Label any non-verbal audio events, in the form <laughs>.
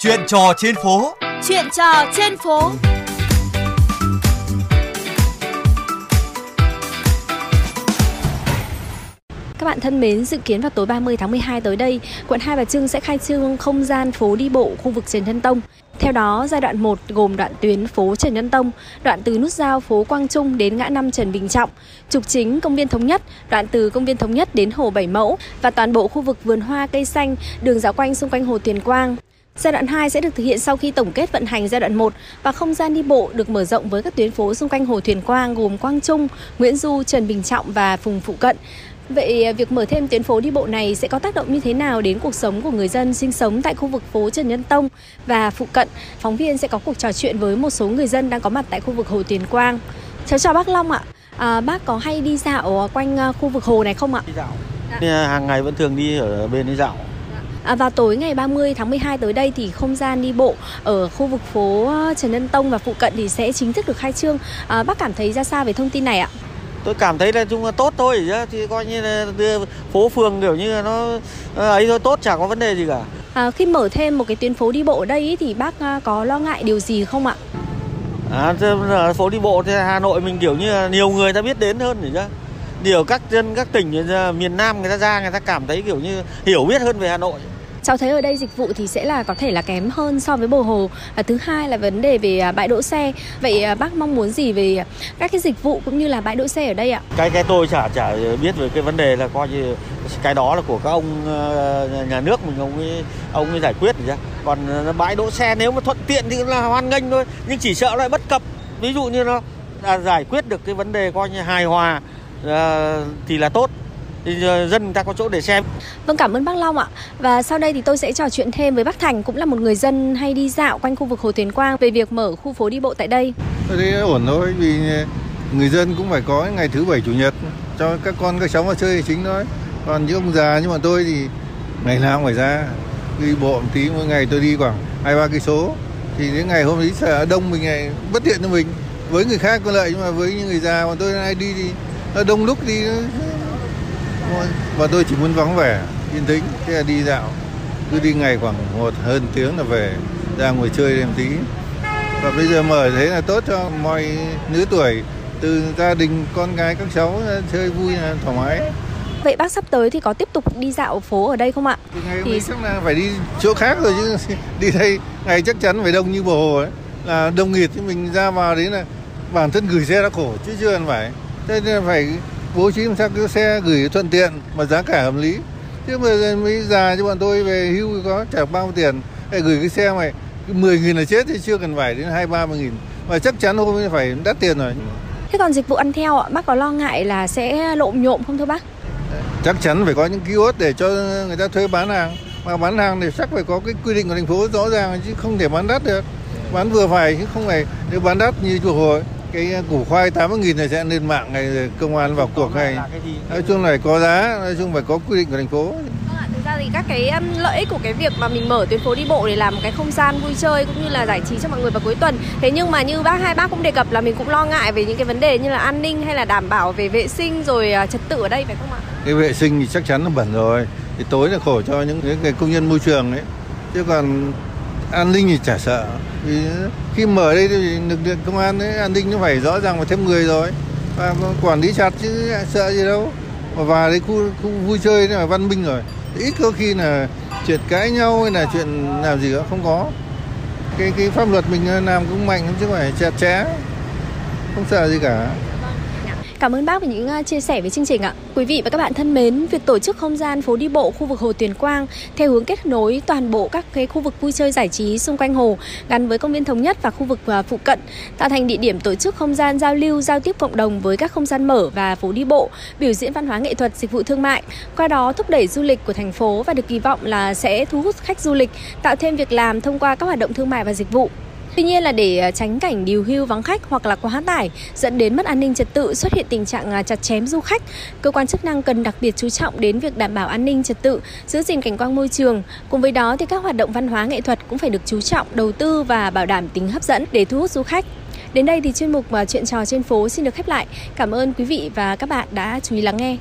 Chuyện trò trên phố. Chuyện trò trên phố. Các bạn thân mến, dự kiến vào tối 30 tháng 12 tới đây, quận Hai Bà Trưng sẽ khai trương không gian phố đi bộ khu vực Trần Nhân Tông. Theo đó, giai đoạn 1 gồm đoạn tuyến phố Trần Nhân Tông, đoạn từ nút giao phố Quang Trung đến ngã năm Trần Bình Trọng, trục chính công viên Thống Nhất, đoạn từ công viên Thống Nhất đến Hồ Bảy Mẫu và toàn bộ khu vực vườn hoa cây xanh, đường dạo quanh xung quanh Hồ Tuyền Quang. Giai đoạn 2 sẽ được thực hiện sau khi tổng kết vận hành giai đoạn 1 và không gian đi bộ được mở rộng với các tuyến phố xung quanh Hồ Thuyền Quang gồm Quang Trung, Nguyễn Du, Trần Bình Trọng và Phùng Phụ Cận. Vậy à, việc mở thêm tuyến phố đi bộ này sẽ có tác động như thế nào đến cuộc sống của người dân sinh sống tại khu vực phố Trần Nhân Tông và phụ cận? Phóng viên sẽ có cuộc trò chuyện với một số người dân đang có mặt tại khu vực Hồ Tuyền Quang. Cháu chào bác Long ạ. À, bác có hay đi dạo à, quanh à, khu vực hồ này không ạ? Đi dạo. Hàng ngày vẫn thường đi ở bên đi dạo. À, vào tối ngày 30 tháng 12 tới đây thì không gian đi bộ ở khu vực phố Trần Nhân Tông và phụ cận thì sẽ chính thức được khai trương. À, bác cảm thấy ra sao về thông tin này ạ? tôi cảm thấy là chung là tốt thôi chứ thì coi như là đưa phố phường kiểu như là nó ấy thôi tốt chả có vấn đề gì cả à, khi mở thêm một cái tuyến phố đi bộ ở đây ý, thì bác à, có lo ngại điều gì không ạ à phố đi bộ thì Hà Nội mình kiểu như là nhiều người ta biết đến hơn rồi chứ điều các dân các tỉnh miền Nam người ta ra người ta cảm thấy kiểu như hiểu biết hơn về Hà Nội cháu thấy ở đây dịch vụ thì sẽ là có thể là kém hơn so với bồ hồ. Và thứ hai là vấn đề về à, bãi đỗ xe. Vậy à, bác mong muốn gì về các cái dịch vụ cũng như là bãi đỗ xe ở đây ạ? Cái cái tôi chả chả biết về cái vấn đề là coi như cái đó là của các ông ờ, nhà nước mình, ông ấy ông ấy giải quyết rồi còn ờ, bãi đỗ xe nếu mà thuận tiện thì là hoan nghênh thôi. Nhưng chỉ sợ lại bất cập. Ví dụ như nó à, giải quyết được cái vấn đề coi như hài hòa ờ, thì là tốt dân người ta có chỗ để xem. Vâng cảm ơn bác Long ạ. Và sau đây thì tôi sẽ trò chuyện thêm với bác Thành cũng là một người dân hay đi dạo quanh khu vực Hồ Tuyền Quang về việc mở khu phố đi bộ tại đây. Thấy ổn thôi vì người dân cũng phải có ngày thứ bảy chủ nhật cho các con các cháu vào chơi chính thôi. Còn những ông già như mà tôi thì ngày nào cũng phải ra đi bộ một tí mỗi ngày tôi đi khoảng hai ba cây số thì đến ngày hôm ấy sợ đông mình này bất tiện cho mình với người khác có lợi nhưng mà với những người già mà tôi hay đi thì nó đông lúc đi và tôi chỉ muốn vắng vẻ yên tĩnh thế là đi dạo. Cứ đi ngày khoảng một hơn tiếng là về ra ngồi chơi thêm tí. Và bây giờ mở thế là tốt cho mọi lứa tuổi từ gia đình con gái các cháu chơi vui là thoải mái. Vậy bác sắp tới thì có tiếp tục đi dạo phố ở đây không ạ? Thì ngày thì chắc là phải đi chỗ khác rồi chứ. <laughs> Đi đây ngày chắc chắn phải đông như bờ hồ ấy là đông nghịt thì mình ra vào đấy là bản thân gửi xe đã khổ chứ chưa cần phải. Thế nên phải bố trí làm sao cái xe gửi thuận tiện mà giá cả hợp lý. Chứ mà mới già cho bọn tôi về hưu có trả bao nhiêu tiền. Để gửi cái xe mày 10 nghìn là chết thì chưa cần phải đến hai ba nghìn. Mà chắc chắn hôm phải đắt tiền rồi. Thế còn dịch vụ ăn theo ạ bác có lo ngại là sẽ lộn nhộm không thưa bác? Chắc chắn phải có những kiosk để cho người ta thuê bán hàng. Mà bán hàng thì chắc phải có cái quy định của thành phố rõ ràng chứ không thể bán đắt được. Bán vừa phải chứ không phải nếu bán đắt như chùa hồ cái củ khoai 80 nghìn này sẽ lên mạng này công an vào cuộc này nói chung là có giá nói chung phải có quy định của thành phố. Vâng thực ra thì các cái lợi ích của cái việc mà mình mở tuyến phố đi bộ để làm một cái không gian vui chơi cũng như là giải trí cho mọi người vào cuối tuần. Thế nhưng mà như bác hai bác cũng đề cập là mình cũng lo ngại về những cái vấn đề như là an ninh hay là đảm bảo về vệ sinh rồi à, trật tự ở đây phải không ạ? Cái vệ sinh thì chắc chắn là bẩn rồi. Thì tối là khổ cho những cái công nhân môi trường đấy chứ còn an ninh thì chả sợ vì khi mở đây thì lực lượng công an ấy, an ninh nó phải rõ ràng và thêm người rồi. Và quản lý chặt chứ sợ gì đâu. Mà vào khu, khu vui chơi là văn minh rồi. Ít có khi là chuyện cãi nhau hay là chuyện làm gì đó không có. Cái cái pháp luật mình làm cũng mạnh chứ không phải chặt chẽ. Không sợ gì cả. Cảm ơn bác về những à, chia sẻ với chương trình ạ. Quý vị và các bạn thân mến, việc tổ chức không gian phố đi bộ khu vực Hồ Tuyền Quang theo hướng kết nối toàn bộ các cái khu vực vui chơi giải trí xung quanh hồ gắn với công viên thống nhất và khu vực à, phụ cận, tạo thành địa điểm tổ chức không gian giao lưu, giao tiếp cộng đồng với các không gian mở và phố đi bộ, biểu diễn văn hóa nghệ thuật, dịch vụ thương mại. Qua đó thúc đẩy du lịch của thành phố và được kỳ vọng là sẽ thu hút khách du lịch, tạo thêm việc làm thông qua các hoạt động thương mại và dịch vụ. Tuy nhiên là để ờ, tránh cảnh điều hưu vắng khách hoặc là quá tải dẫn đến mất an ninh trật tự xuất hiện tình trạng à, chặt chém du khách, cơ quan chức năng cần đặc biệt chú trọng đến việc đảm bảo an ninh trật tự, giữ gìn cảnh quan môi trường. Cùng với đó thì các hoạt động văn hóa nghệ thuật cũng phải được chú trọng đầu tư và bảo đảm tính hấp dẫn để thu hút du khách. Đến đây thì chuyên mục và chuyện trò trên phố xin được khép lại. Cảm ơn quý vị và các bạn đã chú ý lắng nghe.